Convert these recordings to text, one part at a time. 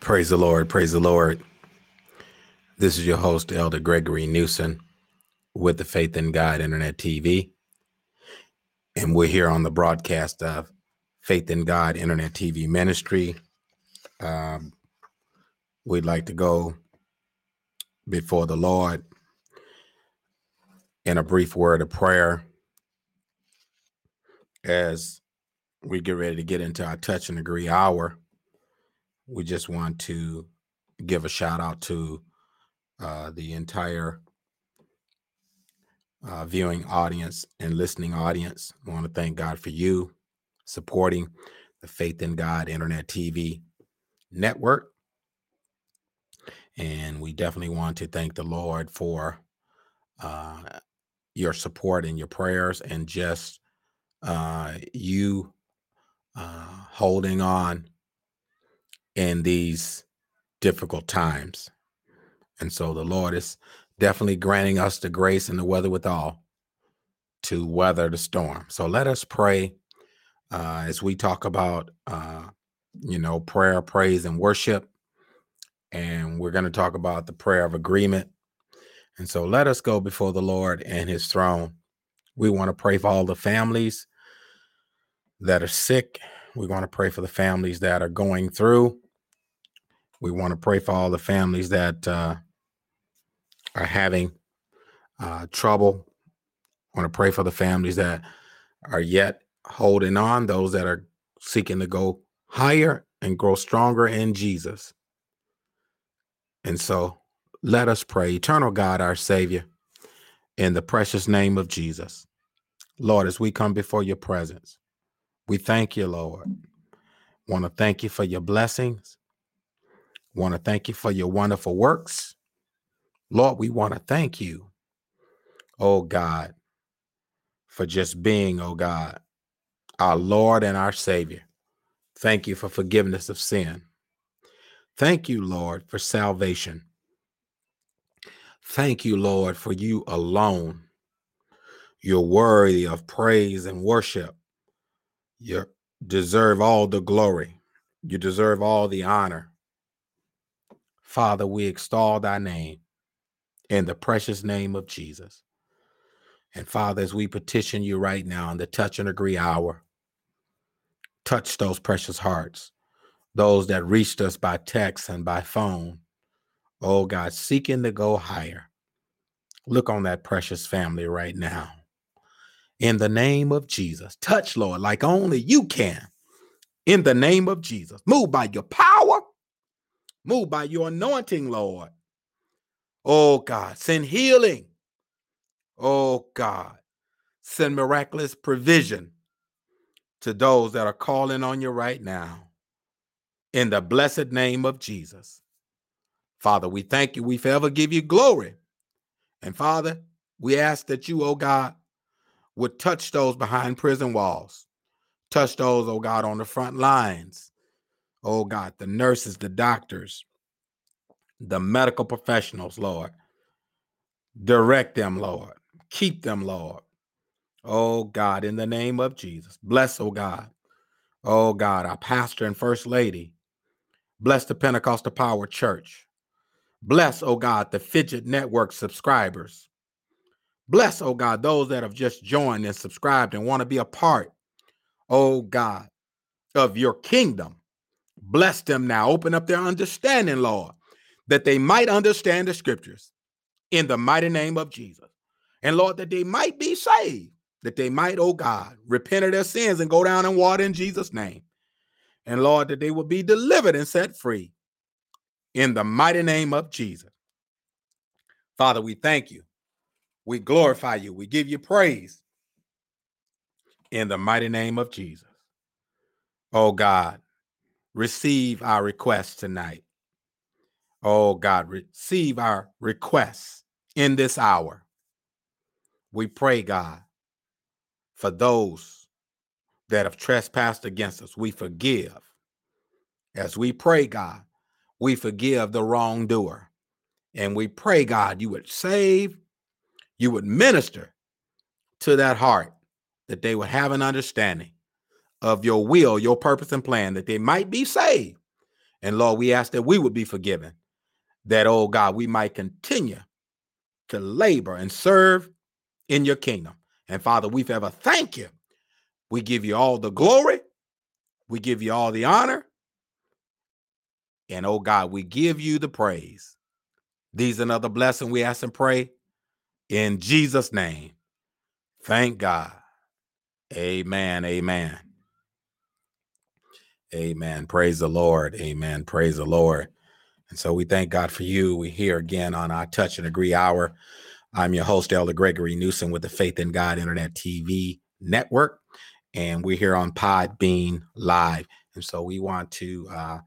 Praise the Lord. Praise the Lord. This is your host, Elder Gregory Newsom, with the Faith in God Internet TV. And we're here on the broadcast of Faith in God Internet TV Ministry. Um, we'd like to go before the Lord in a brief word of prayer as we get ready to get into our touch and agree hour we just want to give a shout out to uh, the entire uh, viewing audience and listening audience. I want to thank God for you supporting the Faith in God Internet TV network. And we definitely want to thank the Lord for uh, your support and your prayers and just uh, you uh, holding on in these difficult times. And so the Lord is definitely granting us the grace and the weather withal to weather the storm. So let us pray uh, as we talk about, uh, you know, prayer, praise, and worship. And we're going to talk about the prayer of agreement. And so let us go before the Lord and his throne. We want to pray for all the families that are sick we want to pray for the families that are going through. We want to pray for all the families that uh, are having uh, trouble. Want to pray for the families that are yet holding on, those that are seeking to go higher and grow stronger in Jesus. And so let us pray. Eternal God, our Savior, in the precious name of Jesus. Lord, as we come before your presence, we thank you, Lord. Want to thank you for your blessings. Want to thank you for your wonderful works. Lord, we want to thank you, oh God, for just being, oh God, our Lord and our Savior. Thank you for forgiveness of sin. Thank you, Lord, for salvation. Thank you, Lord, for you alone. You're worthy of praise and worship. You deserve all the glory. You deserve all the honor. Father, we extol thy name in the precious name of Jesus. And Father, as we petition you right now in the touch and agree hour, touch those precious hearts, those that reached us by text and by phone. Oh God, seeking to go higher. Look on that precious family right now in the name of Jesus. Touch, Lord, like only you can. In the name of Jesus. Move by your power. Move by your anointing, Lord. Oh God, send healing. Oh God, send miraculous provision to those that are calling on you right now. In the blessed name of Jesus. Father, we thank you. We forever give you glory. And Father, we ask that you, oh God, would touch those behind prison walls. Touch those, oh God, on the front lines. Oh God, the nurses, the doctors, the medical professionals, Lord. Direct them, Lord. Keep them, Lord. Oh God, in the name of Jesus. Bless, oh God. Oh God, our pastor and first lady. Bless the Pentecostal Power Church. Bless, oh God, the Fidget Network subscribers. Bless, oh God, those that have just joined and subscribed and want to be a part, oh God, of your kingdom. Bless them now. Open up their understanding, Lord, that they might understand the scriptures in the mighty name of Jesus. And Lord, that they might be saved, that they might, oh God, repent of their sins and go down and water in Jesus' name. And Lord, that they will be delivered and set free in the mighty name of Jesus. Father, we thank you we glorify you. We give you praise in the mighty name of Jesus. Oh God, receive our requests tonight. Oh God, receive our requests in this hour. We pray, God, for those that have trespassed against us. We forgive. As we pray, God, we forgive the wrongdoer. And we pray, God, you would save you would minister to that heart, that they would have an understanding of your will, your purpose, and plan, that they might be saved And Lord, we ask that we would be forgiven, that, oh God, we might continue to labor and serve in your kingdom. And Father, we forever thank you. We give you all the glory. We give you all the honor. And oh God, we give you the praise. These another blessing we ask and pray in Jesus' name. Thank God. Amen. Amen. Amen. Praise the Lord. Amen. Praise the Lord. And so we thank God for you. We're here again on our Touch and Agree Hour. I'm your host, Elder Gregory Newsom with the Faith in God Internet TV Network. And we're here on Podbean Live. And so we want to uh,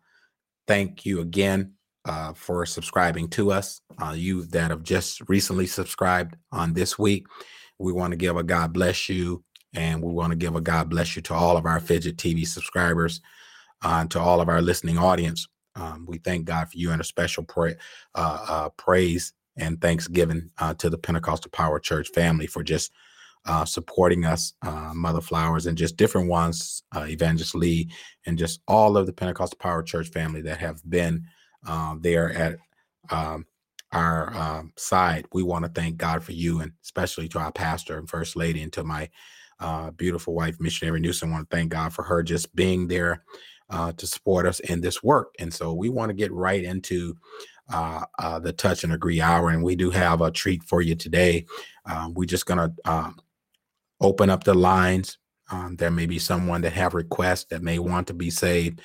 thank you again uh, for subscribing to us. Uh, you that have just recently subscribed on this week, we want to give a God bless you. And we want to give a God bless you to all of our Fidget TV subscribers uh, to all of our listening audience. Um, we thank God for you and a special uh, uh, praise and thanksgiving uh, to the Pentecostal Power Church family for just uh, supporting us, uh, Mother Flowers, and just different ones, uh, Evangelist Lee, and just all of the Pentecostal Power Church family that have been uh, there at um, our um, side. We want to thank God for you, and especially to our pastor and First Lady, and to my uh, beautiful wife, Missionary Newsom. Want to thank God for her just being there uh, to support us in this work. And so we want to get right into uh, uh, the touch and agree hour. And we do have a treat for you today. Um, we're just going to um, open up the lines. Um, there may be someone that have requests that may want to be saved,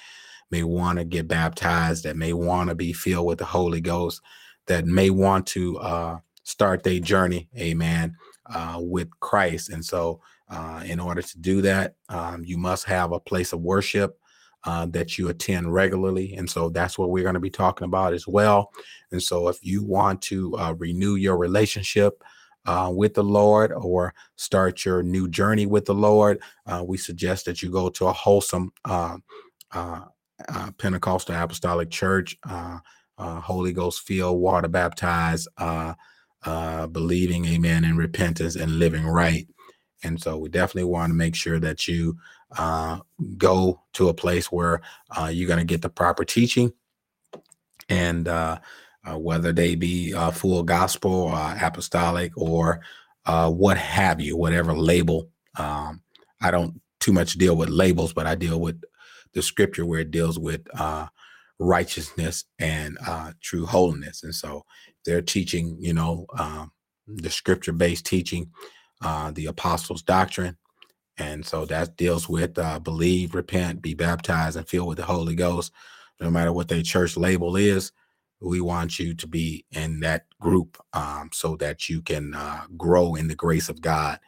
may want to get baptized, that may want to be filled with the Holy Ghost, that may want to uh, start their journey, amen, uh, with Christ. And so, uh, in order to do that, um, you must have a place of worship uh, that you attend regularly. And so that's what we're going to be talking about as well. And so if you want to uh, renew your relationship, uh, with the Lord or start your new journey with the Lord, uh, we suggest that you go to a wholesome uh, uh, Pentecostal Apostolic Church, Holy Ghost filled, water baptized, believing, amen, in repentance and living right. And so we definitely want to make sure that you uh, go to a place where uh, you're going to get the proper teaching. And uh, uh whether they be uh, full gospel apostolic or uh, what have you whatever label um, i don't too much deal with labels but i deal with the scripture where it deals with righteousness and true holiness. And so they're teaching you know um, the scripture based teaching the apostles doctrine and so that deals with uh, believe, repent, be baptized, and filled with the Holy Ghost. No matter what their church label is, we want you to be in that group um, so that you can uh, grow in the grace of God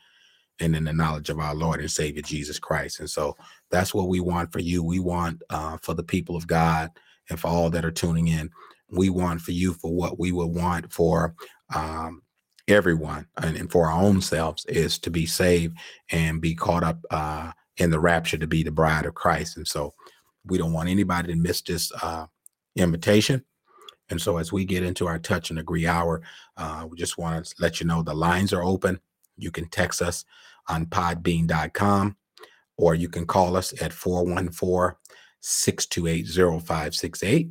and in the knowledge of our Lord and Savior Jesus Christ. And so that's what we want for you. We want uh, for the people of God and for all that are tuning in. We want for you for what we would want for um, everyone and, and, for our own selves is to be saved and be caught up uh, in the rapture to be the bride of Christ. And so we don't want anybody to miss this uh, invitation. And so as we get into our touch and agree hour, uh, we just want to let you know the lines are open. You can text us on podbean.com or you can call us at 414 628 0568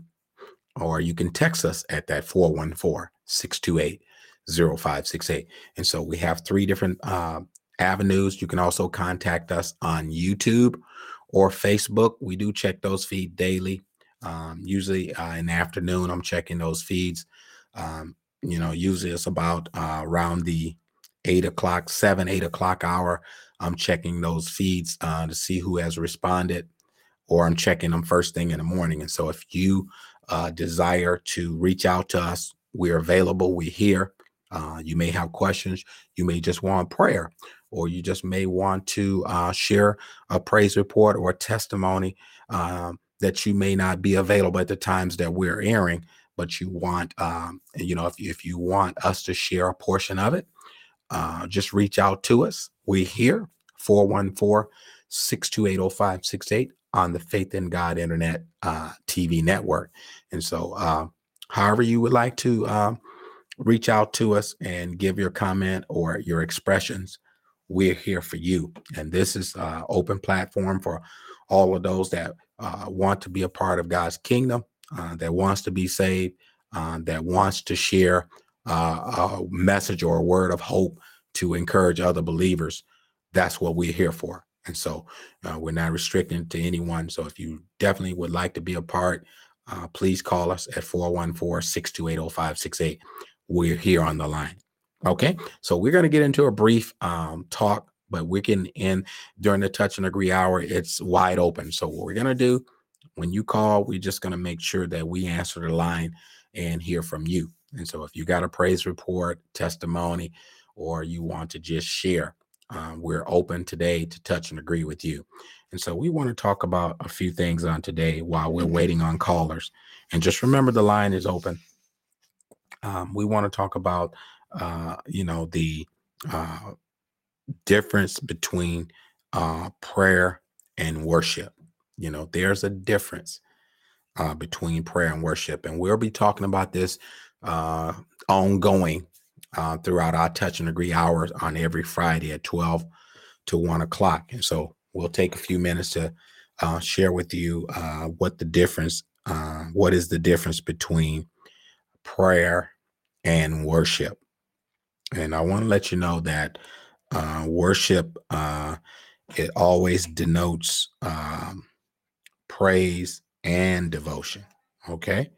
or you can text us at that 414 628 0568. And so we have three different uh, avenues. You can also contact us on YouTube or Facebook. We do check those feeds daily. Um, usually uh, in the afternoon, I'm checking those feeds. Um, you know, usually it's about uh, around the eight o'clock, seven, eight o'clock hour. I'm checking those feeds uh, to see who has responded, or I'm checking them first thing in the morning. And so if you uh, desire to reach out to us, we're available, we're here. Uh, you may have questions. You may just want prayer, or you just may want to uh, share a praise report or testimony um, that you may not be available at the times that we're airing, but you want, um, you know, if, if you want us to share a portion of it, uh, just reach out to us. We're here, 414 628 0568 on the Faith in God Internet uh, TV network. And so, uh, however, you would like to um, reach out to us and give your comment or your expressions. We're here for you. And this is an open platform for all of those that uh, want to be a part of God's kingdom. uh, that wants to be saved, uh, that wants to share uh, a message or a word of hope to encourage other believers, that's what we're here for. And so uh, we're not restricting to anyone. So if you definitely would like to be a part, uh, please call us at 414 628 0568. We're here on the line. Okay. So we're going to get into a brief um, talk, but we can end during the touch and agree hour. It's wide open. So what we're going to do when you call, we're just going to make sure that we answer the line and hear from you. And so if you got a praise report, testimony, or you want to just share, um, we're open today to touch and agree with you. And so we want to talk about a few things on today while we're waiting on callers. And just remember the line is open. Um, we want to talk about, uh, you know, the uh, difference between uh, prayer and worship. You know, there's a difference uh, between prayer and worship. And we'll be talking about this uh, ongoing uh, throughout our touch and agree hours on every Friday at 12 to 1 o'clock. And so we'll take a few minutes to uh, share with you uh, what the difference, uh, what is the difference between prayer and worship. And I want to let you know that uh, worship, uh, it always denotes um, praise and devotion. Okay.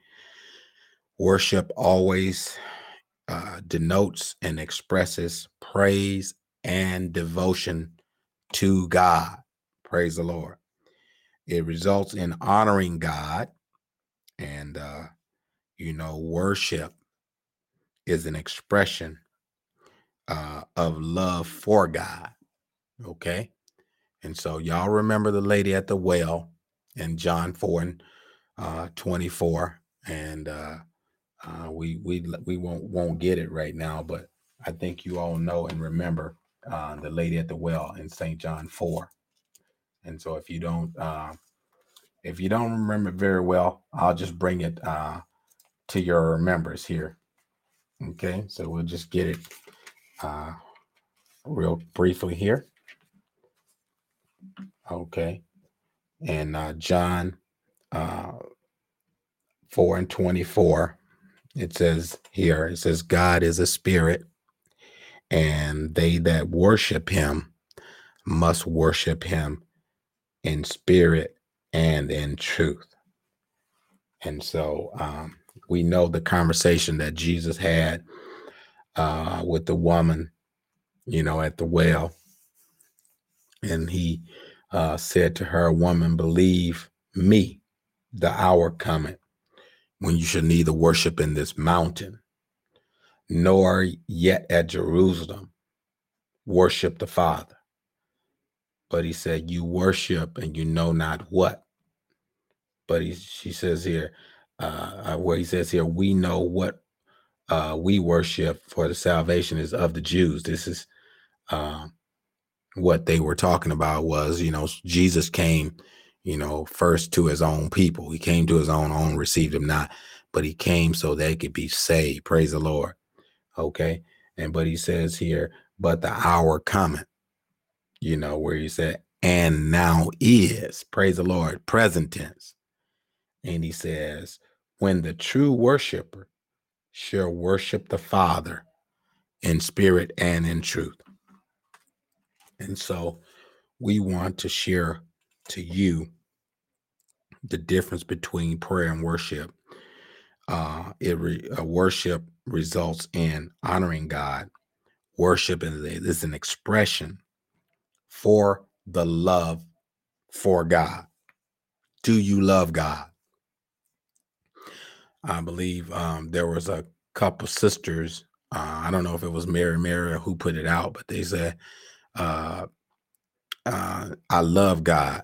Worship always uh, denotes and expresses praise and devotion to God. Praise the Lord. It results in honoring God. And, uh, you know, worship is an expression uh, of love for God. Okay. And so, y'all remember the lady at the well in John 4 and uh, 24. And uh, uh, we we we won't won't get it right now, but I think you all know and remember uh, the lady at the well in St. John 4. And so if you don't uh, if you don't remember very well, I'll just bring it uh, to your members here. Okay, so we'll just get it uh, real briefly here. Okay, and uh, John uh, 4 and 24, it says here, it says, God is a spirit, and they that worship him must worship him in spirit and in truth. And so um, we know the conversation that Jesus had uh, with the woman, you know, at the well. And he uh, said to her, Woman, believe me, the hour cometh when you should neither worship in this mountain nor yet at Jerusalem worship the Father. But he said, You worship and you know not what. But he, she says here, uh, uh, where he says here, we know what uh, we worship, for the salvation is of the Jews. This is uh, what they were talking about was, you know, Jesus came, you know, first to his own people. He came to his own, own received him not, but he came so they could be saved. Praise the Lord. Okay. And but he says here, but the hour coming, you know, where he said, and now is, praise the Lord, present tense. And he says, when the true worshiper shall worship the Father in spirit and in truth. And so we want to share to you the difference between prayer and worship. Uh, it re, uh, worship results in honoring God. Worship is, is an expression for the love for God. Do you love God? I believe um, there was a couple sisters. Uh, I don't know if it was Mary Mary or who put it out, but they said, uh, uh, "I love God,"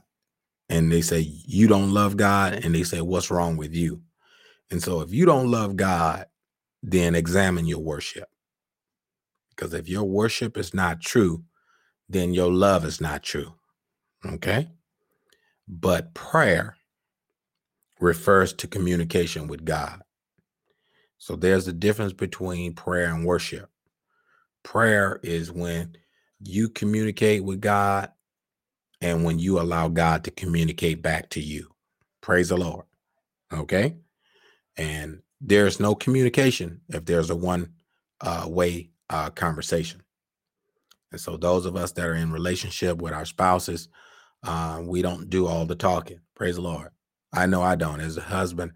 and they say, "You don't love God," and they say, "What's wrong with you?" And so, if you don't love God, then examine your worship, because if your worship is not true, then your love is not true. Okay, but prayer refers to communication with God. So there's a difference between prayer and worship. Prayer is when you communicate with God and when you allow God to communicate back to you. Praise the Lord. Okay. And there's no communication if there's a one uh, way uh, conversation. And so those of us that are in relationship with our spouses, uh, we don't do all the talking. Praise the Lord. I know I don't. As a husband,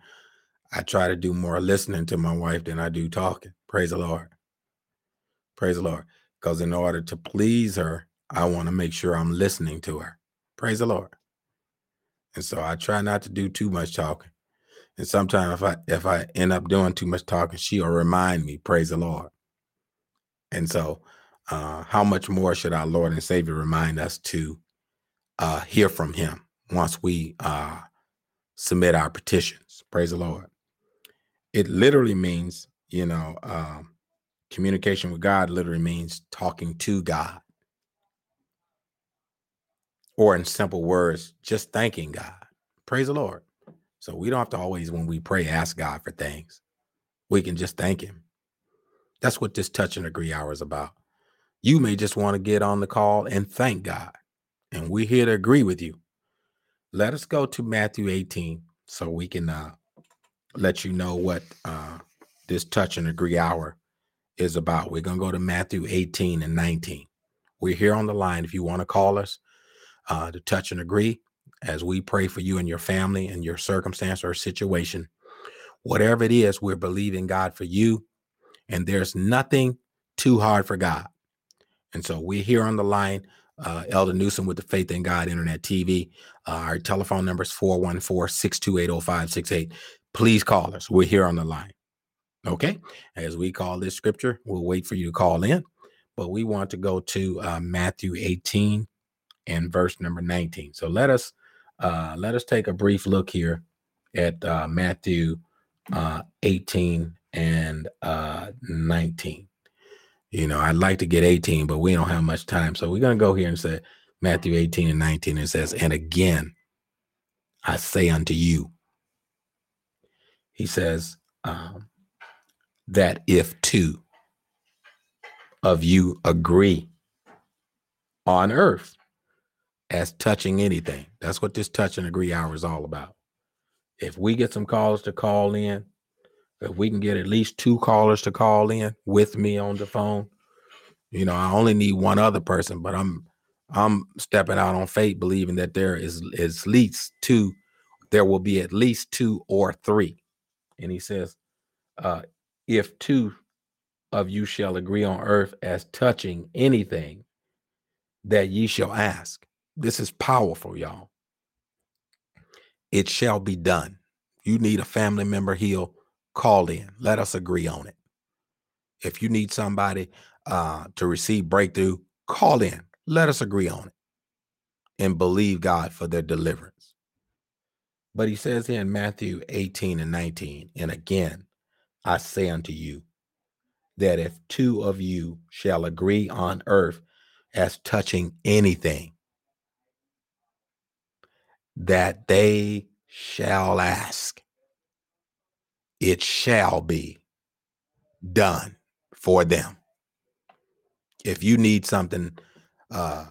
I try to do more listening to my wife than I do talking. Praise the Lord. Praise the Lord. Because in order to please her, I want to make sure I'm listening to her. Praise the Lord. And so I try not to do too much talking. And sometimes if I if I end up doing too much talking, she'll remind me, praise the Lord. And so uh, how much more should our Lord and Savior remind us to uh, hear from him once we uh, submit our petitions? Praise the Lord. It literally means, you know, um, communication with God literally means talking to God. Or in simple words, just thanking God. Praise the Lord. So we don't have to always, when we pray, ask God for things. We can just thank Him. That's what this touch and agree hour is about. You may just want to get on the call and thank God. And we're here to agree with you. Let us go to Matthew 18 so we can uh, let you know what uh, this touch and agree hour is about. We're going to go to Matthew 18 and 19. We're here on the line if you want to call us uh, to touch and agree as we pray for you and your family and your circumstance or situation. Whatever it is, we're believing God for you, and there's nothing too hard for God. And so we're here on the line. Uh, Elder Newsom with the Faith in God Internet TV. Uh, our telephone number is 414 628 0568. Please call us. We're here on the line. Okay. As we call this scripture, we'll wait for you to call in. But we want to go to uh, Matthew 18 and verse number 19. So let us uh, let us take a brief look here at uh, Matthew uh, 18 and uh, 19. You know, I'd like to get 18, but we don't have much time. So we're going to go here and say Matthew 18 and 19. It says, And again, I say unto you, he says, um, that if two of you agree on earth as touching anything, that's what this touch and agree hour is all about. If we get some callers to call in, if we can get at least two callers to call in with me on the phone, you know, I only need one other person, but I'm I'm stepping out on faith, believing that there is at least two, there will be at least two or three. And he says, uh, if two of you shall agree on earth as touching anything that ye shall ask. This is powerful, y'all. It shall be done. You need a family member healed, call in. Let us agree on it. If you need somebody uh, to receive breakthrough, call in. Let us agree on it and believe God for their deliverance. But he says here in Matthew 18 and 19, and again, I say unto you that if two of you shall agree on earth as touching anything, that they shall ask, it shall be done for them. If you need something uh,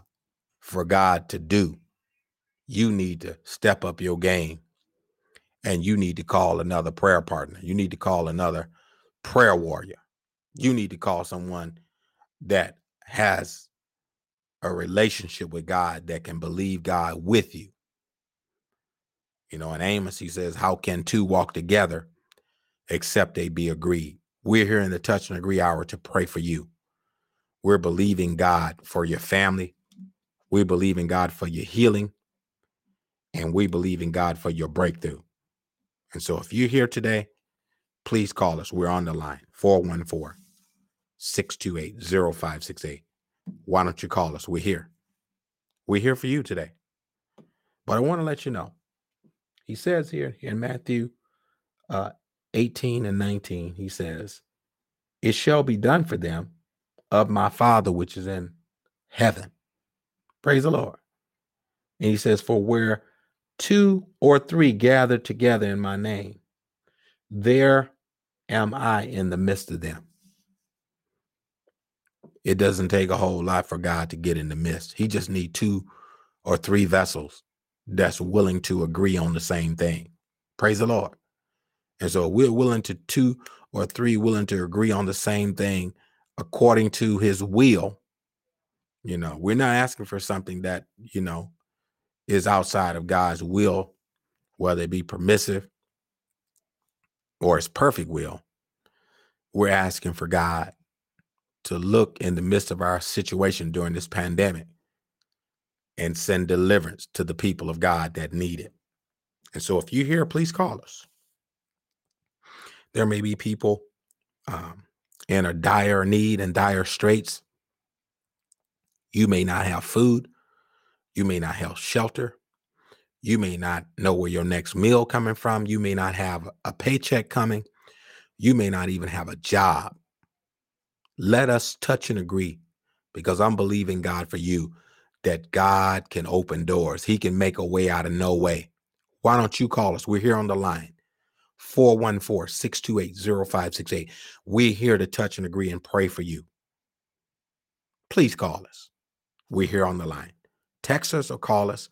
for God to do, you need to step up your game and you need to call another prayer partner. You need to call another prayer warrior. You need to call someone that has a relationship with God that can believe God with you. You know, in Amos, he says, How can two walk together except they be agreed? We're here in the touch and agree hour to pray for you. We're believing God for your family. We believe in God for your healing. And we believe in God for your breakthrough. And so if you're here today, please call us. We're on the line 414 628 0568. Why don't you call us? We're here. We're here for you today. But I want to let you know, he says here in Matthew uh, 18 and 19, he says, It shall be done for them of my Father which is in heaven. Praise the Lord. And he says, For where two or three gather together in my name, there am I in the midst of them. It doesn't take a whole lot for God to get in the midst. He just need two or three vessels that's willing to agree on the same thing. Praise the Lord. And so we're willing to two or three willing to agree on the same thing according to his will. You know, we're not asking for something that, you know, is outside of God's will, whether it be permissive or his perfect will. We're asking for God to look in the midst of our situation during this pandemic and send deliverance to the people of God that need it. And so if you're here, please call us. There may be people um, in a dire need and dire straits. You may not have food. You may not have shelter. You may not know where your next meal coming from. You may not have a paycheck coming. You may not even have a job. Let us touch and agree because I'm believing God for you that God can open doors. He can make a way out of no way. Why don't you call us? We're here on the line 414 628 0568. We're here to touch and agree and pray for you. Please call us. We're here on the line. Text us or call us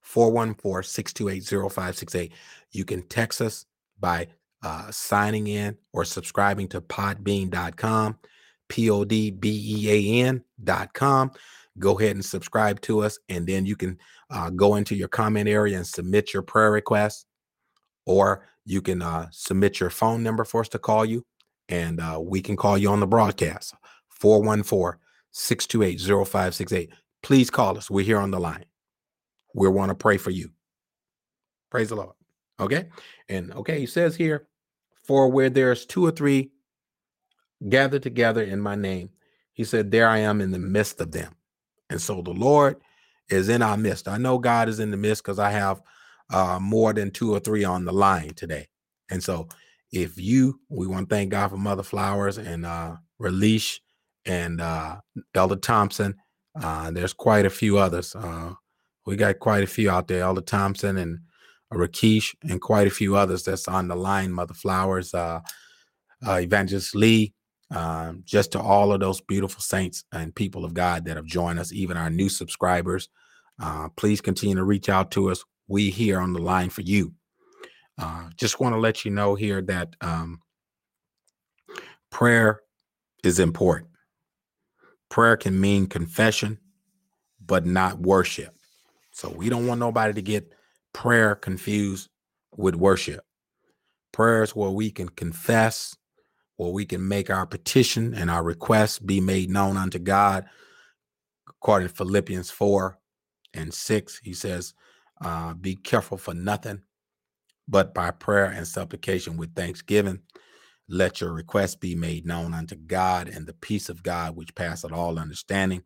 414 628 0568. You can text us by uh, signing in or subscribing to podbean.com, P O D B E A N.com. Go ahead and subscribe to us, and then you can uh, go into your comment area and submit your prayer request, or you can uh, submit your phone number for us to call you, and uh, we can call you on the broadcast 414 628 0568. Please call us. We're here on the line. We want to pray for you. Praise the Lord. Okay. And okay, he says here, for where there's two or three gathered together in my name, he said, there I am in the midst of them. And so the Lord is in our midst. I know God is in the midst because I have uh, more than two or three on the line today. And so if you, we want to thank God for Mother Flowers and uh, Relish and uh, Elder Thompson. Uh, there's quite a few others. Uh, we got quite a few out there. Elder Thompson and Rakesh and quite a few others that's on the line. Mother Flowers, uh, uh, Evangelist Lee, um, just to all of those beautiful saints and people of God that have joined us, even our new subscribers. Uh, please continue to reach out to us. We here on the line for you. Uh, just want to let you know here that um, prayer is important. Prayer can mean confession, but not worship. So we don't want nobody to get prayer confused with worship. Prayer is where we can confess, where we can make our petition and our requests be made known unto God. According to Philippians 4 and 6, he says, uh, Be careful for nothing, but by prayer and supplication with thanksgiving, let your requests be made known unto God, and the peace of God, which passeth all understanding,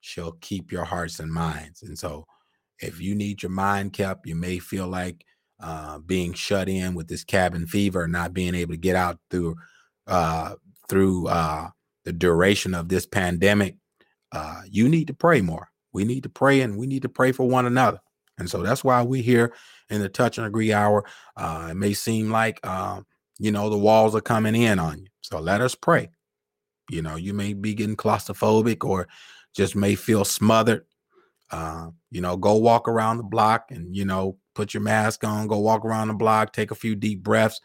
shall keep your hearts and minds. And so, if you need your mind kept, you may feel like uh, being shut in with this cabin fever, not being able to get out through uh, through uh, the duration of this pandemic. Uh, you need to pray more. We need to pray, and we need to pray for one another. And so that's why we're here in the touch and agree hour. Uh, it may seem like um, you know the walls are coming in on you, so let us pray. You know, you may be getting claustrophobic or just may feel smothered. Uh, you know, go walk around the block and, you know, put your mask on, go walk around the block, take a few deep breaths,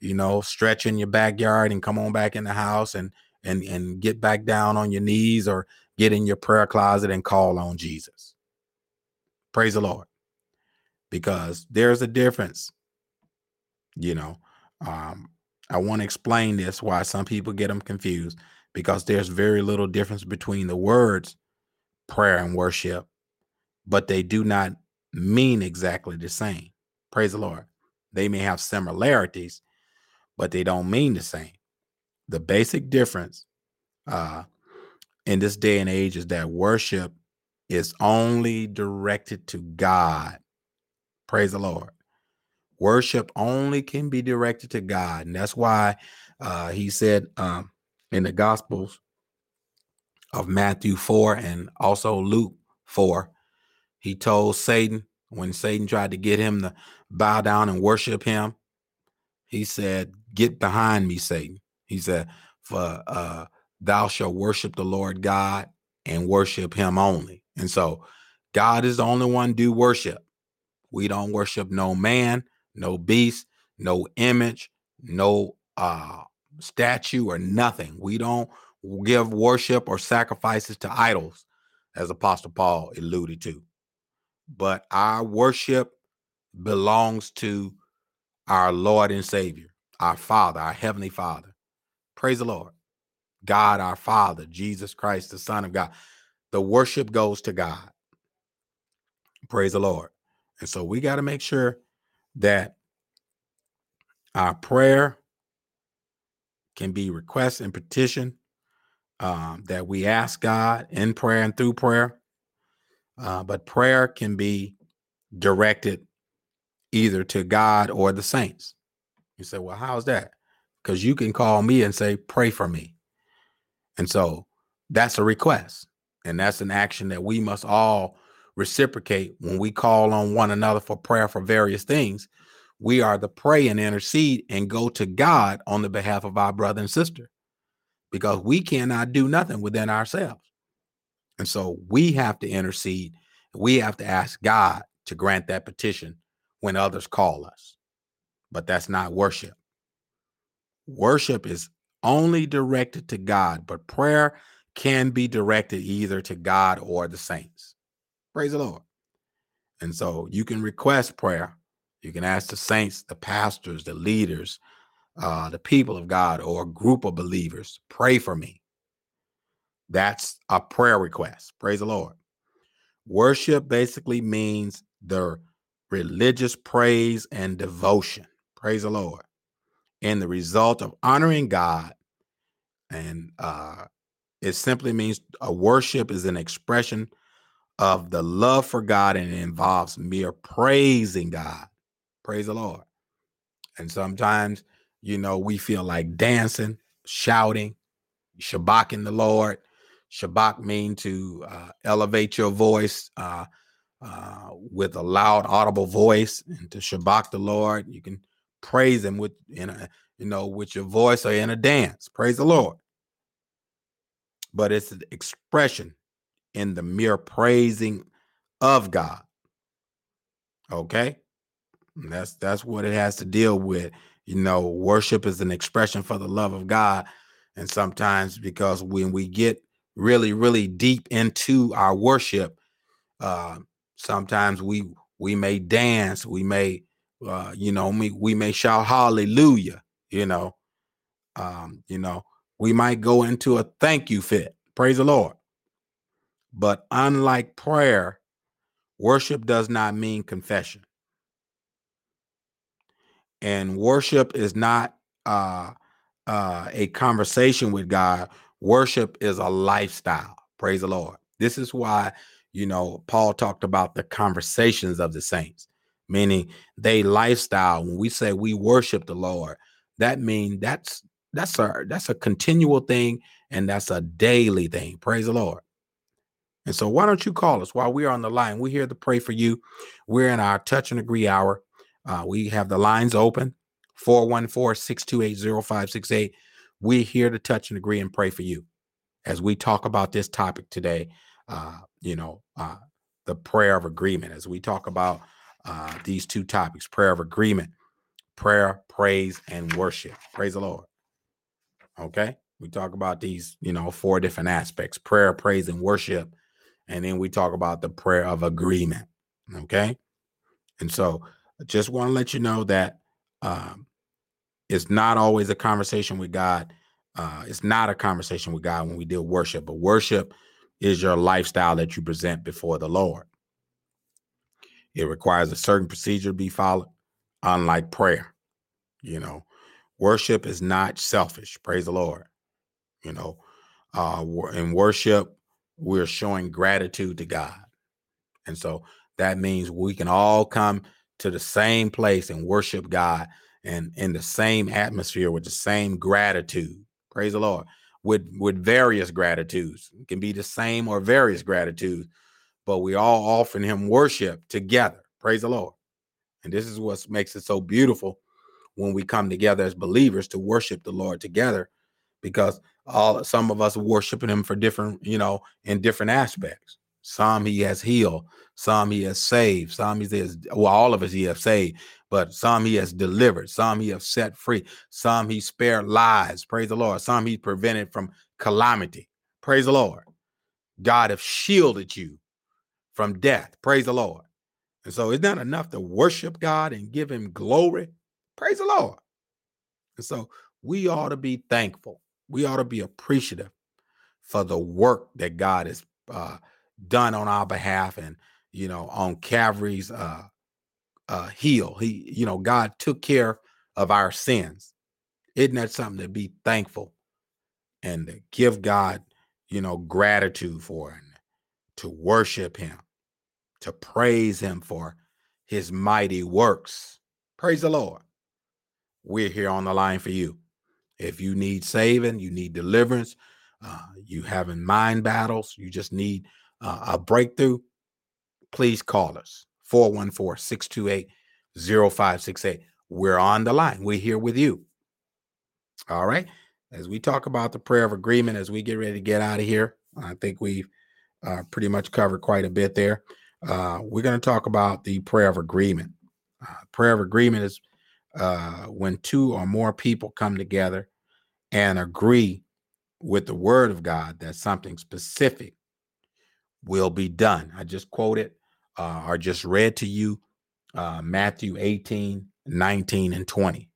you know, stretch in your backyard and come on back in the house and, and, and get back down on your knees or get in your prayer closet and call on Jesus. Praise the Lord. Because there's a difference, you know. Um, I want to explain this why some people get them confused because there's very little difference between the words prayer and worship but they do not mean exactly the same. Praise the Lord. They may have similarities, but they don't mean the same. The basic difference uh, in this day and age is that worship is only directed to God. Praise the Lord. Worship only can be directed to God. And that's why uh, he said um, in the Gospels of Matthew 4 and also Luke 4 he told Satan when Satan tried to get him to bow down and worship him, he said, Get behind me, Satan. He said, For uh, thou shalt worship the Lord God and worship him only. And so God is the only one do worship. We don't worship no man, no beast, no image, no uh statue or nothing. We don't give worship or sacrifices to idols, as Apostle Paul alluded to. But our worship belongs to our Lord and Savior, our Father, our Heavenly Father. Praise the Lord. God, our Father, Jesus Christ, the Son of God. The worship goes to God. Praise the Lord. And so we got to make sure that our prayer can be request and petition um, that we ask God in prayer and through prayer. Uh, but prayer can be directed either to God or the saints. You say, well, how's that? Because you can call me and say, pray for me. And so that's a request. And that's an action that we must all reciprocate when we call on one another for prayer for various things. We are to pray and intercede and go to God on the behalf of our brother and sister because we cannot do nothing within ourselves. And so we have to intercede. We have to ask God to grant that petition when others call us. But that's not worship. Worship is only directed to God, but prayer can be directed either to God or the saints. Praise the Lord. And so you can request prayer. You can ask the saints, the pastors, the leaders, uh, the people of God, or a group of believers, pray for me. That's a prayer request. Praise the Lord. Worship basically means the religious praise and devotion. Praise the Lord. And the result of honoring God and uh, it simply means a worship is an expression of the love for God and it involves mere praising God. Praise the Lord. And sometimes, you know, we feel like dancing, shouting, shabaching the Lord. Shabach mean to uh, elevate your voice uh, uh, with a loud, audible voice, and to shabach the Lord. You can praise Him with, in a, you know, with your voice or in a dance. Praise the Lord but it's an expression in the mere praising of God. Okay? And that's that's what it has to deal with. You know, worship is an expression for the love of God. And sometimes because when we get really, really deep into our worship, uh, sometimes we we may dance, we may uh, you know, we, we may shout hallelujah, you know. Um, you know, we might go into a thank you fit. Praise the Lord. But unlike prayer, worship does not mean confession. And worship is not uh, uh, a conversation with God. Worship is a lifestyle. Praise the Lord. This is why, you know, Paul talked about the conversations of the saints, meaning they lifestyle. When we say we worship the Lord, that means that's that's a that's a continual thing and that's a daily thing. Praise the Lord. And so why don't you call us while we're on the line? We're here to pray for you. We're in our touch and agree hour. Uh, we have the lines open 414-628-0568. We're here to touch and agree and pray for you as we talk about this topic today. Uh, you know, uh, the prayer of agreement, as we talk about uh, these two topics prayer of agreement, prayer, praise, and worship. Praise the Lord. Okay. We talk about these, you know, four different aspects prayer, praise, and worship. And then we talk about the prayer of agreement. Okay. And so I just want to let you know that um, it's not always a conversation with God. Uh, it's not a conversation with God when we do worship, but worship is your lifestyle that you present before the Lord. It requires a certain procedure to be followed, unlike prayer. You know, worship is not selfish. Praise the Lord. You know, uh, in worship, we're showing gratitude to God. And so that means we can all come to the same place and worship God and in the same atmosphere with the same gratitude. Praise the Lord. With with various gratitudes. It can be the same or various gratitudes, but we all offering him worship together. Praise the Lord. And this is what makes it so beautiful when we come together as believers to worship the Lord together because all some of us worshiping him for different, you know, in different aspects. Some he has healed. Some he has saved. Some he has, well, all of us he has saved, but some he has delivered. Some he has set free. Some he spared lives. Praise the Lord. Some he prevented from calamity. Praise the Lord. God have shielded you from death. Praise the Lord. And so it's not enough to worship God and give him glory. Praise the Lord. And so we ought to be thankful. We ought to be appreciative for the work that God has uh, done on our behalf and, you know, on Calvary's uh, uh, heel. He, you know, God took care of our sins. Isn't that something to be thankful and to give God, you know, gratitude for and to worship Him, to praise Him for His mighty works? Praise the Lord. We're here on the line for you. If you need saving, you need deliverance, uh, you having mind battles, you just need uh, a breakthrough, please call us 414 628 0568. We're on the line. We're here with you. All right. As we talk about the prayer of agreement, as we get ready to get out of here, I think we've uh, pretty much covered quite a bit there. Uh, we're going to talk about the prayer of agreement. Uh, prayer of agreement is uh, when two or more people come together and agree with the word of God that something specific will be done. I just quoted uh, or just read to you uh, Matthew 18, 19, and 20.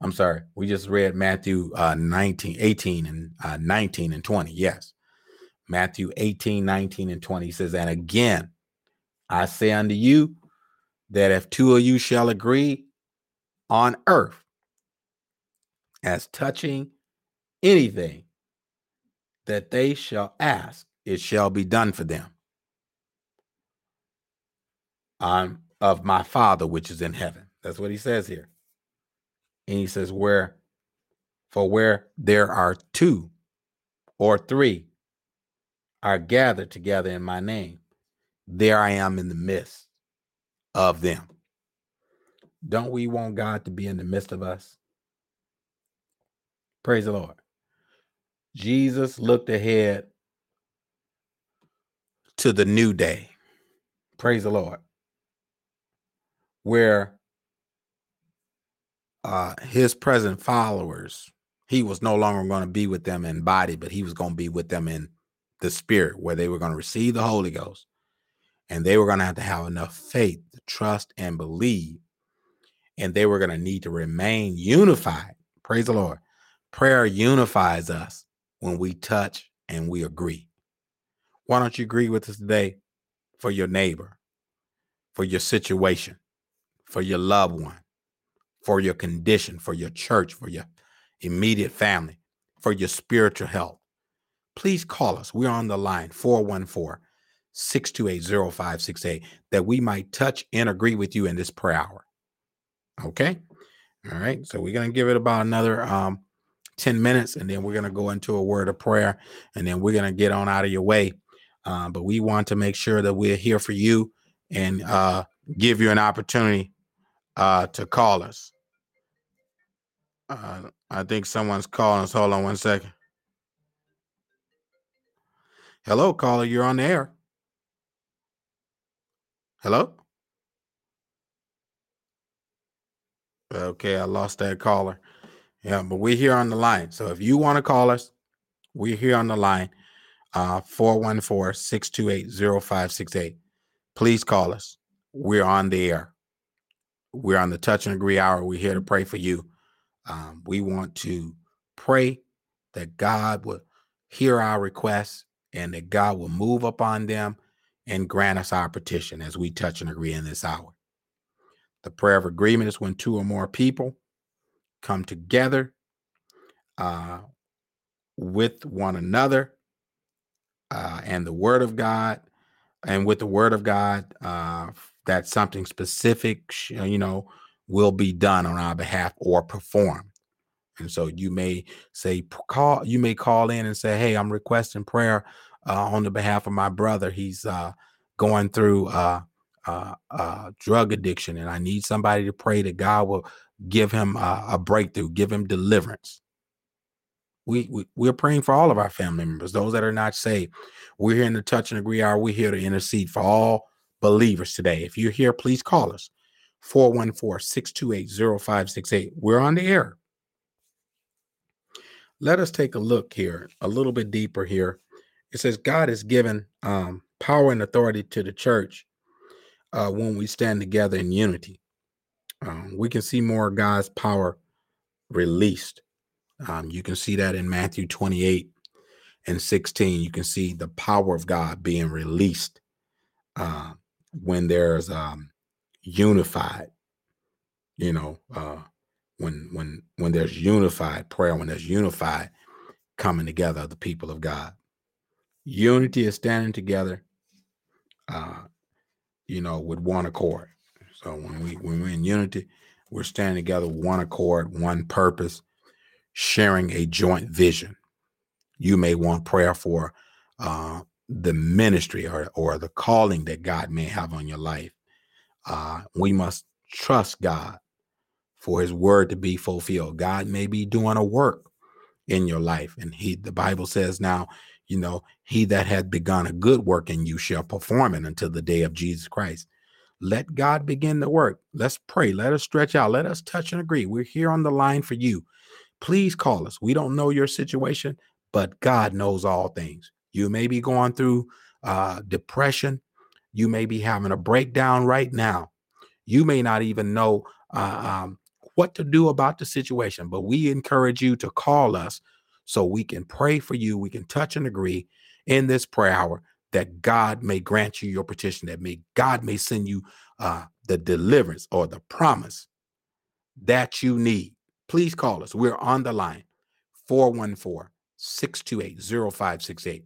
I'm sorry, we just read Matthew uh, 19, 18, and uh, 19 and 20. Yes. Matthew 18, 19, and 20 says, And again, I say unto you that if two of you shall agree on earth as touching anything that they shall ask, it shall be done for them. I'm of my Father which is in heaven. That's what he says here. And he says, Where, for where there are two or three are gathered together in my name, there I am in the midst of them. Don't we want God to be in the midst of us? Praise the Lord. Jesus looked ahead to the new day. Praise the Lord. Where uh, his present followers, he was no longer going to be with them in body, but he was going to be with them in the spirit, where they were going to receive the Holy Ghost. And they were going to have to have enough faith to trust and believe. And they were going to need to remain unified. Praise the Lord. Prayer unifies us when we touch and we agree. Why don't you agree with us today for your neighbor, for your situation, for your loved one, for your condition, for your church, for your immediate family, for your spiritual health? Please call us. We're on the line 414 628 0568 that we might touch and agree with you in this prayer hour. Okay. All right. So we're going to give it about another um, 10 minutes and then we're going to go into a word of prayer and then we're going to get on out of your way. Uh, but we want to make sure that we're here for you and uh, give you an opportunity uh, to call us. Uh, I think someone's calling us. Hold on one second. Hello, caller. You're on the air. Hello? Okay, I lost that caller. Yeah, but we're here on the line. So if you want to call us, we're here on the line. Uh 414-628-0568. Please call us. We're on the air. We're on the touch and agree hour. We're here to pray for you. Um, we want to pray that God will hear our requests and that God will move upon them and grant us our petition as we touch and agree in this hour. The prayer of agreement is when two or more people come together uh, with one another uh, and the word of God, and with the word of God, uh, that something specific, you know, will be done on our behalf or performed. And so you may say, call, you may call in and say, Hey, I'm requesting prayer uh, on the behalf of my brother. He's uh, going through uh, uh, uh, drug addiction, and I need somebody to pray that God will give him a breakthrough, give him deliverance. We, we we're praying for all of our family members, those that are not saved. We're here in the touch and agree hour. We're here to intercede for all believers today. If you're here, please call us 414-628-0568. We're on the air. Let us take a look here, a little bit deeper here. It says God has given um, power and authority to the church uh, when we stand together in unity. Um, we can see more God's power released. Um, you can see that in Matthew 28 and 16. You can see the power of God being released uh, when there's um, unified, you know, uh, when when when there's unified prayer, when there's unified coming together of the people of God. Unity is standing together, uh, you know, with one accord. So when we when we're in unity, we're standing together, one accord, one purpose, sharing a joint vision. You may want prayer for uh, the ministry or or the calling that God may have on your life. Uh, we must trust God for His word to be fulfilled. God may be doing a work in your life, and He, the Bible says now, you know, He that had begun a good work in you shall perform it until the day of Jesus Christ. Let God begin the work. Let's pray. Let us stretch out. Let us touch and agree. We're here on the line for you. Please call us. We don't know your situation, but God knows all things. You may be going through uh, depression. You may be having a breakdown right now. You may not even know uh, um, what to do about the situation, but we encourage you to call us so we can pray for you. We can touch and agree in this prayer hour that God may grant you your petition, that may God may send you uh, the deliverance or the promise that you need. Please call us. We're on the line 414 628 0568.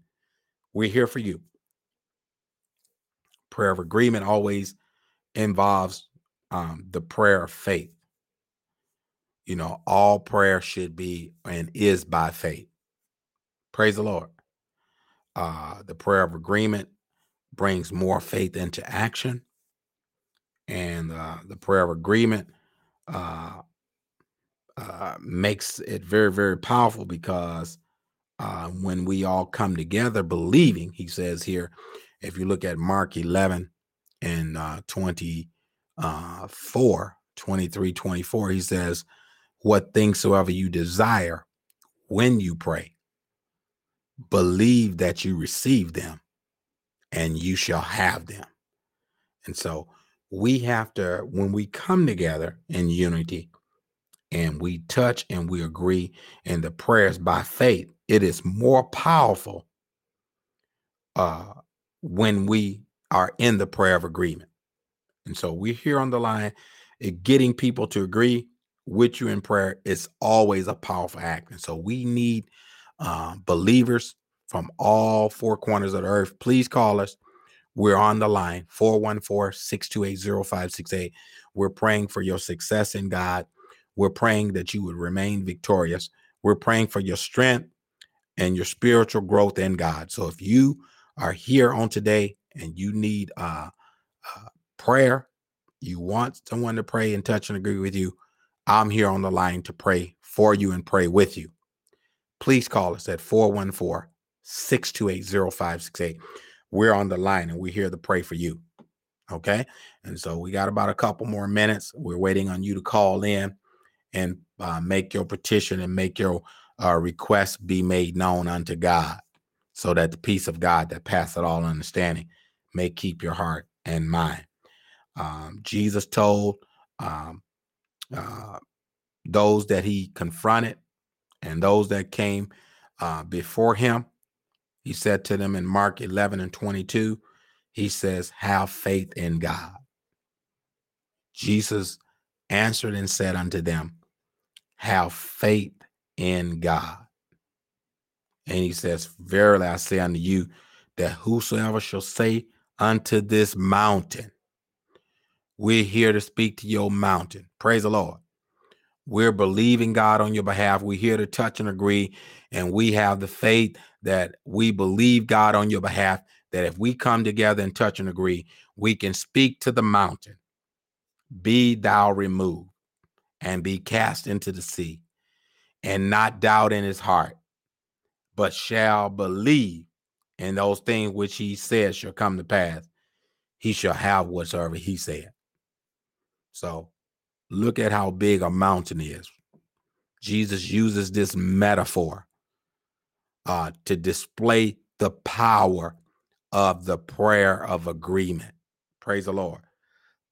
We're here for you. Prayer of agreement always involves um, the prayer of faith. You know, all prayer should be and is by faith. Praise the Lord uh, the prayer of agreement brings more faith into action. And uh, the prayer of agreement uh, uh, makes it very, very powerful because uh, when we all come together believing, he says here, if you look at Mark 11 and uh, 24, uh, 23, 24, he says, What things soever you desire when you pray, believe that you receive them and you shall have them. And so we have to, when we come together in unity and we touch and we agree in the prayers by faith, it is more powerful uh, when we are in the prayer of agreement. And so we're here on the line, getting people to agree with you in prayer is always a powerful act. And so we need uh, believers from all four corners of the earth, please call us. We're on the line 414 628 0568. We're praying for your success in God. We're praying that you would remain victorious. We're praying for your strength and your spiritual growth in God. So if you are here on today and you need uh, uh, prayer, you want someone to pray and touch and agree with you, I'm here on the line to pray for you and pray with you please call us at 414 628 0568. We're on the line and we're here to pray for you. Okay. And so we got about a couple more minutes. We're waiting on you to call in and uh, make your petition and make your uh, request be made known unto God so that the peace of God that passeth all understanding may keep your heart and mind. Um, Jesus told um, uh, those that he confronted and those that came uh, before him. He said to them in Mark 11 and 22, he says, Have faith in God. Jesus answered and said unto them, Have faith in God. And he says, Verily I say unto you, that whosoever shall say unto this mountain, we're here to speak to your mountain. Praise the Lord. We're believing God on your behalf. We're here to touch and agree. And we have the faith that we believe God on your behalf, that if we come together and touch and agree, we can speak to the mountain, be thou removed, and be cast into the sea, and not doubt in his heart, but shall believe in those things which he says shall come to pass, he shall have whatsoever he said. So look at how big a mountain is. Jesus uses this metaphor uh, to display the power of the prayer of agreement. Praise the Lord.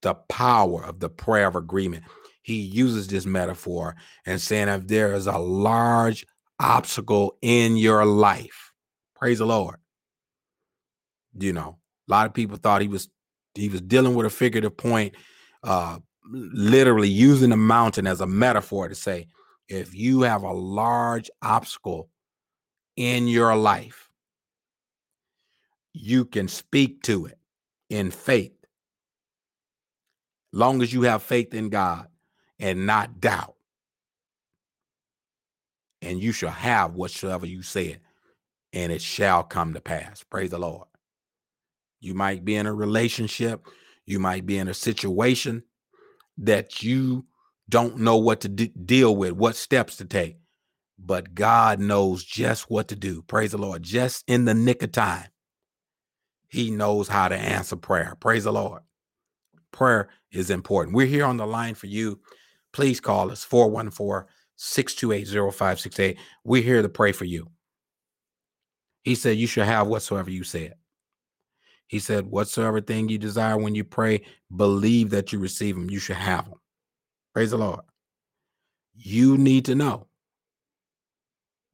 The power of the prayer of agreement. He uses this metaphor and saying, if there is a large obstacle in your life, praise the Lord. You know, a lot of people thought he was he was dealing with a figurative point, uh, literally using the mountain as a metaphor to say, if you have a large obstacle in your life, you can speak to it in faith. Long as you have faith in God and not doubt. And you shall have whatsoever you said, and it shall come to pass. Praise the Lord. You might be in a relationship, you might be in a situation that you don't know what to d- deal with, what steps to take. But God knows just what to do. Praise the Lord. Just in the nick of time, He knows how to answer prayer. Praise the Lord. Prayer is important. We're here on the line for you. Please call us 414 628 0568. We're here to pray for you. He said, You should have whatsoever you said. He said, Whatsoever thing you desire when you pray, believe that you receive them. You should have them. Praise the Lord. You need to know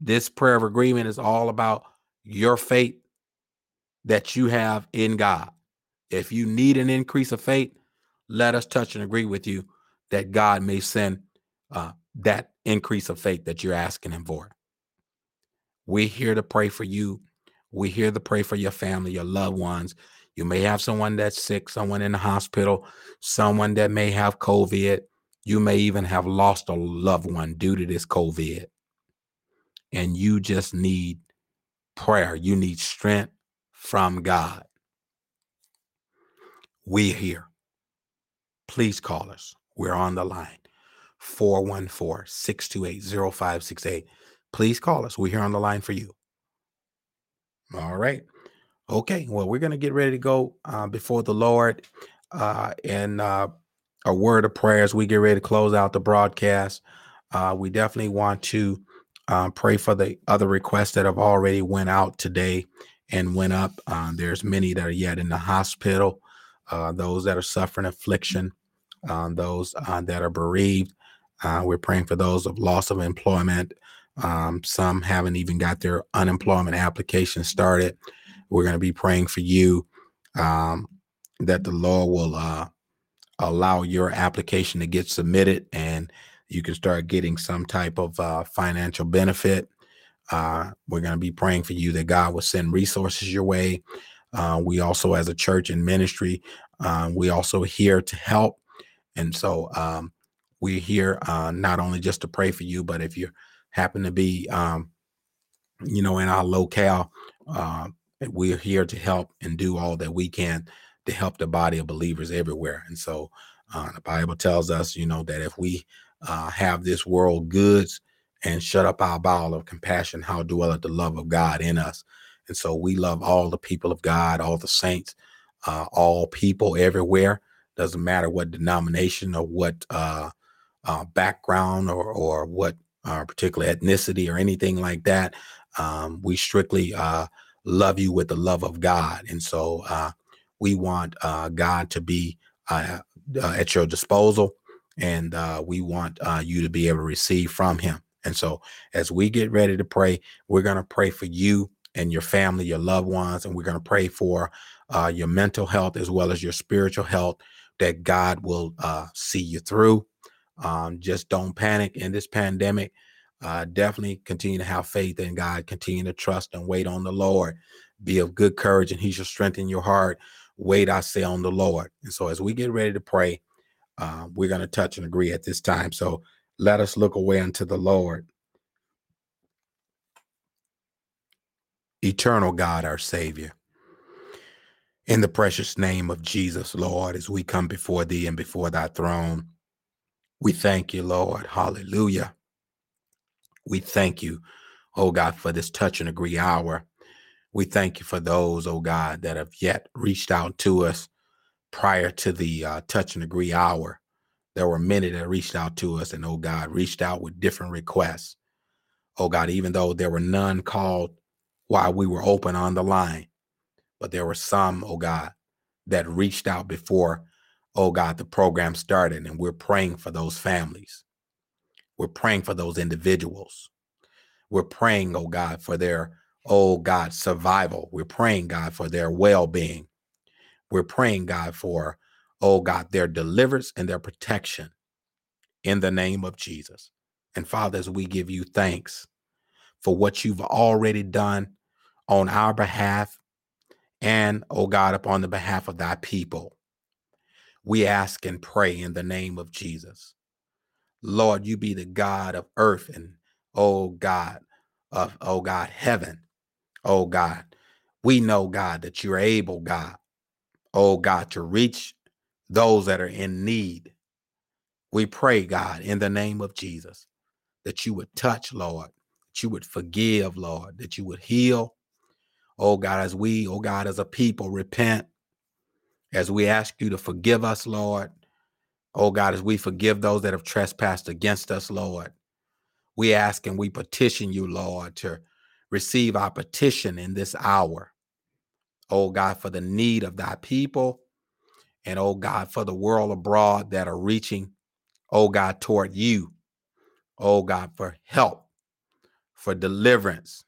this prayer of agreement is all about your faith that you have in God. If you need an increase of faith, let us touch and agree with you that God may send uh, that increase of faith that you're asking Him for. We're here to pray for you. We're here to pray for your family, your loved ones. You may have someone that's sick, someone in the hospital, someone that may have COVID. You may even have lost a loved one due to this COVID. And you just need prayer. You need strength from God. We're here. Please call us. We're on the line 414 628 0568. Please call us. We're here on the line for you. All right. Okay. Well, we're going to get ready to go uh, before the Lord uh, and uh, a word of prayer as we get ready to close out the broadcast. Uh, we definitely want to um, pray for the other requests that have already went out today and went up. Uh, there's many that are yet in the hospital, uh, those that are suffering affliction, uh, those uh, that are bereaved. Uh, we're praying for those of loss of employment. Um, some haven't even got their unemployment application started. We're going to be praying for you um, that the Lord will uh, allow your application to get submitted and you can start getting some type of uh, financial benefit. Uh, we're going to be praying for you that God will send resources your way. Uh, we also, as a church and ministry, um, we also here to help. And so um, we're here uh, not only just to pray for you, but if you happen to be, um, you know, in our locale, uh, we're here to help and do all that we can to help the body of believers everywhere. And so uh, the Bible tells us, you know, that if we uh, have this world goods and shut up our bowel of compassion, how dwelleth the love of God in us? And so we love all the people of God, all the saints, uh, all people everywhere. Doesn't matter what denomination or what uh, uh, background or or what uh, particular ethnicity or anything like that. Um, we strictly uh, love you with the love of God, and so uh, we want uh, God to be uh, uh, at your disposal, and uh, we want you to be able to receive from Him. And so, as we get ready to pray, we're going to pray for you and your family, your loved ones, and we're going to pray for your mental health as well as your spiritual health. That God will see you through. Um, just don't panic in this pandemic. Uh, definitely continue to have faith in God. Continue to trust and wait on the Lord. Be of good courage, and He shall strengthen your heart. Wait, I say, on the Lord. And so, as we get ready to pray, uh, we're going to touch and agree at this time. So, let us look away unto the Lord. Eternal God, our Savior. In the precious name of Jesus, Lord, as we come before thee and before thy throne, we thank you, Lord. Hallelujah. We thank you, oh God, for this touch and agree hour. We thank you for those, oh God, that have yet reached out to us prior to the uh, touch and agree hour. There were many that reached out to us, and oh God, reached out with different requests. Oh God, even though there were none called while we were open on the line, but there were some, oh God, that reached out before, oh God, the program started, and we're praying for those families. We're praying for those individuals. We're praying, oh God, for their, oh God, survival. We're praying, God, for their well being. We're praying, God, for, oh God, their deliverance and their protection in the name of Jesus. And Father, as we give you thanks for what you've already done on our behalf and, oh God, upon the behalf of thy people, we ask and pray in the name of Jesus. Lord, you be the God of earth and, oh God, of, oh God, heaven. Oh God, we know, God, that you're able, God, oh God, to reach those that are in need. We pray, God, in the name of Jesus, that you would touch, Lord, that you would forgive, Lord, that you would heal. Oh God, as we, oh God, as a people repent, as we ask you to forgive us, Lord. Oh God, as we forgive those that have trespassed against us, Lord. We ask and we petition you, Lord, to receive our petition in this hour. Oh God, for the need of thy people. And oh God, for the world abroad that are reaching, oh God, toward you. Oh God, for help, for deliverance.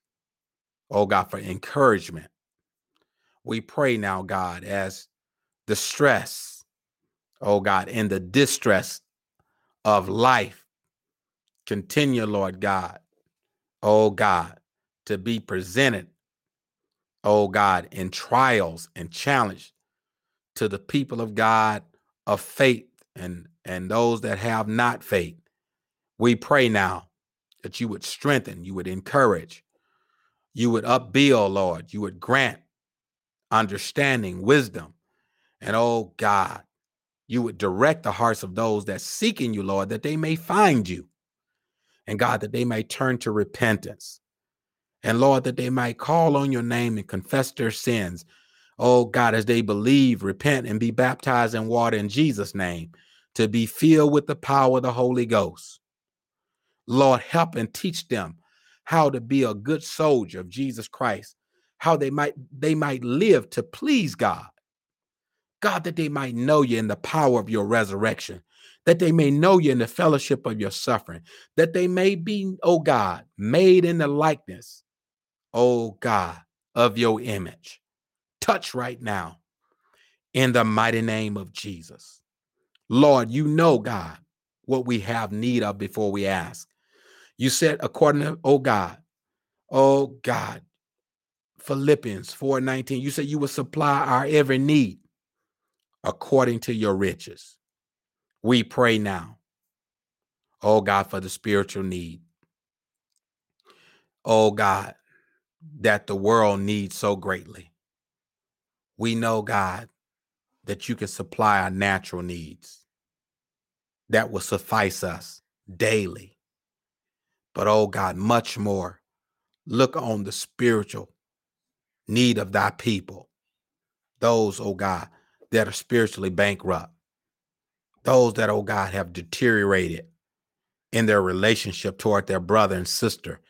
Oh God, for encouragement. We pray now, God, as the stress, oh God, in the distress of life continue, Lord God, oh God, to be presented, oh God, in trials and challenge to the people of God of faith and and those that have not faith. We pray now that you would strengthen, you would encourage, you would upbuild, Lord, you would grant understanding, wisdom, and oh God, you would direct the hearts of those that seeking you, Lord, that they may find you and God, that they may turn to repentance. And Lord, that they might call on your name and confess their sins. Oh God, as they believe, repent, and be baptized in water in Jesus' name to be filled with the power of the Holy Ghost. Lord, help and teach them how to be a good soldier of Jesus Christ, how they might they might live to please God. God, that they might know you in the power of your resurrection, that they may know you in the fellowship of your suffering, that they may be, oh God, made in the likeness, oh God, of your image. Touch right now in the mighty name of Jesus. Lord, you know, God, what we have need of before we ask. You said, according to, oh God, oh God, Philippians 4:19, you said you will supply our every need according to your riches. We pray now, oh God, for the spiritual need. Oh God, that the world needs so greatly. We know, God, that you can supply our natural needs that will suffice us daily. But oh God, much more. Look on the spiritual need of thy people, those, oh God, that are spiritually bankrupt those that, oh God, have deteriorated in their relationship toward their brother and sister.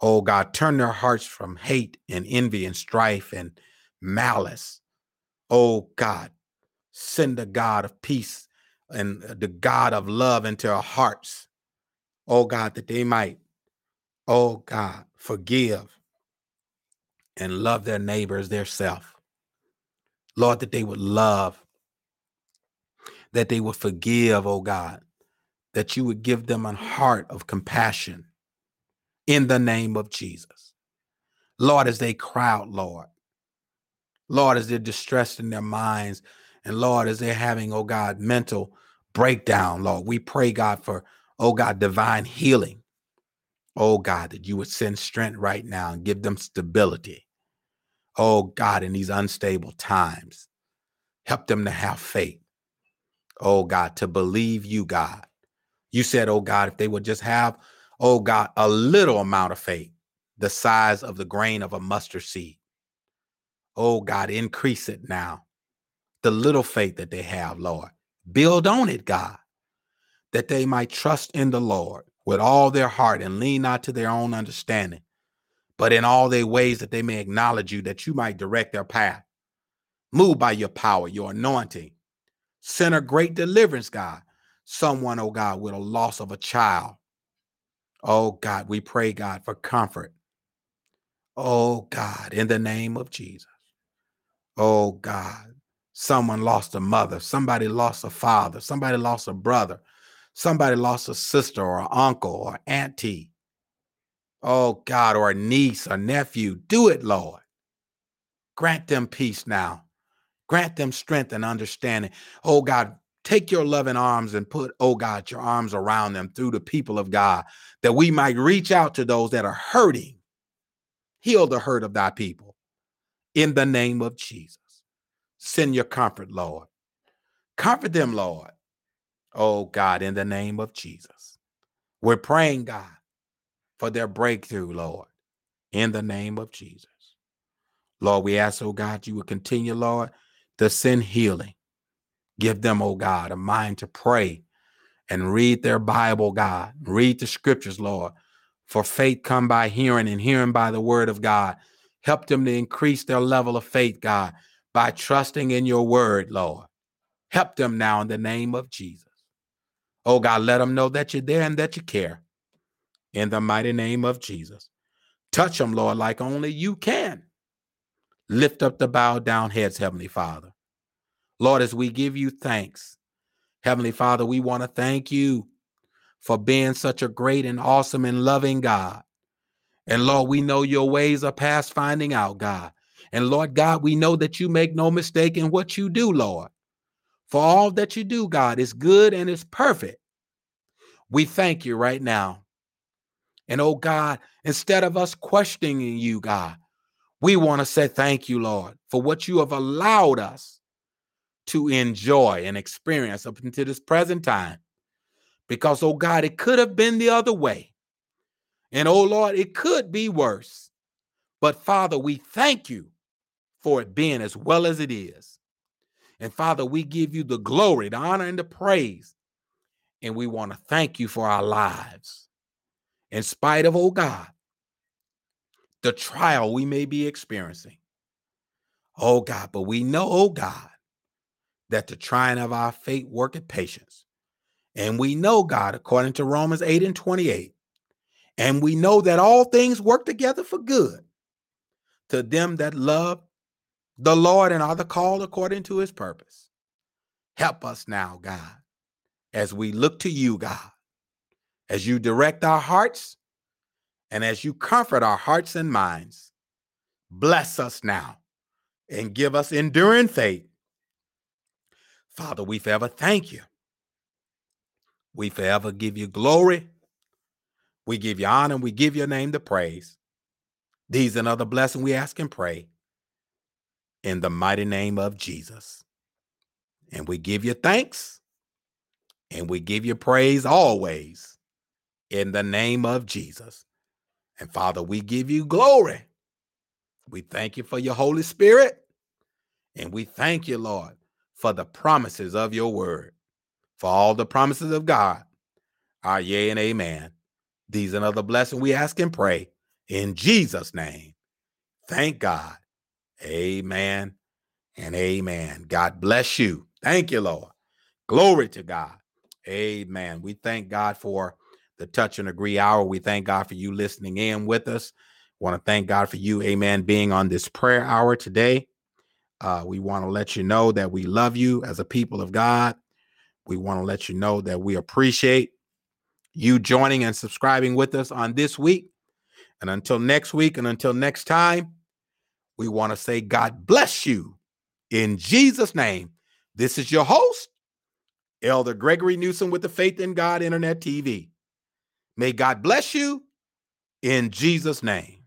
Oh God, turn their hearts from hate and envy and strife and malice. Oh God, send the God of peace and the God of love into our hearts. Oh God, that they might, oh God, forgive and love their neighbors, their self. Lord, that they would love that they would forgive, oh God, that you would give them a heart of compassion in the name of Jesus. Lord, as they crowd, Lord, Lord, as they're distressed in their minds, and Lord, as they're having, oh God, mental breakdown, Lord, we pray, God, for, oh God, divine healing. Oh God, that you would send strength right now and give them stability. Oh God, in these unstable times, help them to have faith oh God, to believe you, God. You said, oh God, if they would just have, oh God, a little amount of faith, the size of the grain of a mustard seed. Oh God, increase it now. The little faith that they have, Lord. Build on it, God, that they might trust in the Lord with all their heart and lean not to their own understanding, but in all their ways that they may acknowledge you, that you might direct their path. Move by your power, your anointing. Send a great deliverance, God. Someone, oh God, with a loss of a child. Oh God, we pray, God, for comfort. Oh God, in the name of Jesus. Oh God, someone lost a mother, somebody lost a father, somebody lost a brother, somebody lost a sister or uncle or auntie. Oh God, or a niece or nephew. Do it, Lord. Grant them peace now. Grant them strength and understanding. Oh God, take your loving arms and put, oh God, your arms around them through the people of God, that we might reach out to those that are hurting. Heal the hurt of thy people in the name of Jesus. Send your comfort, Lord. Comfort them, Lord. Oh God, in the name of Jesus. We're praying, God, for their breakthrough, Lord, in the name of Jesus. Lord, we ask, oh God, you would continue, Lord, to send healing. Give them, oh God, a mind to pray and read their Bible, God. Read the scriptures, Lord. For faith come by hearing and hearing by the word of God. Help them to increase their level of faith, God, by trusting in your word, Lord. Help them now in the name of Jesus. Oh God, let them know that you're there and that you care. In the mighty name of Jesus. Touch them, Lord, like only you can. Lift up the bowed down heads, Heavenly Father. Lord, as we give you thanks, Heavenly Father, we want to thank you for being such a great and awesome and loving God. And Lord, we know your ways are past finding out, God. And Lord God, we know that you make no mistake in what you do, Lord. For all that you do, God, is good and is perfect. We thank you right now. And oh God, instead of us questioning you, God, we want to say thank you, Lord, for what you have allowed us to enjoy and experience up until this present time. Because, oh God, it could have been the other way. And oh Lord, it could be worse. But Father, we thank you for it being as well as it is. And Father, we give you the glory, the honor, and the praise. And we want to thank you for our lives. In spite of, oh God, the trial we may be experiencing. Oh God, but we know, oh God, that the trying of our faith worketh patience. And we know, God, according to Romans 8 and 28, and we know that all things work together for good to them that love the Lord and are the called according to his purpose. Help us now, God, as we look to you, God, as you direct our hearts and as you comfort our hearts and minds, bless us now and give us enduring faith. Father, we forever thank you. We forever give you glory. We give you honor. We give your name the praise. These and other blessings we ask and pray in the mighty name of Jesus. And we give you thanks and we give you praise always in the name of Jesus. And Father, we give you glory. We thank you for your Holy Spirit. And we thank you, Lord, for the promises of your word. For all the promises of God are yea and amen. These and other blessings we ask and pray in Jesus' name. Thank God. Amen and amen. God bless you. Thank you, Lord. Glory to God. Amen. We thank God for the touch and agree hour. We thank God for you listening in with us. Want to thank God for you, amen, being on this prayer hour today. Uh, we want to let you know that we love you as a people of God. We want to let you know that we appreciate you joining and subscribing with us on this week. And until next week and until next time, we want to say, God bless you in Jesus' name. This is your host, Elder Gregory Newsom with the Faith in God Internet TV. May God bless you in Jesus' name.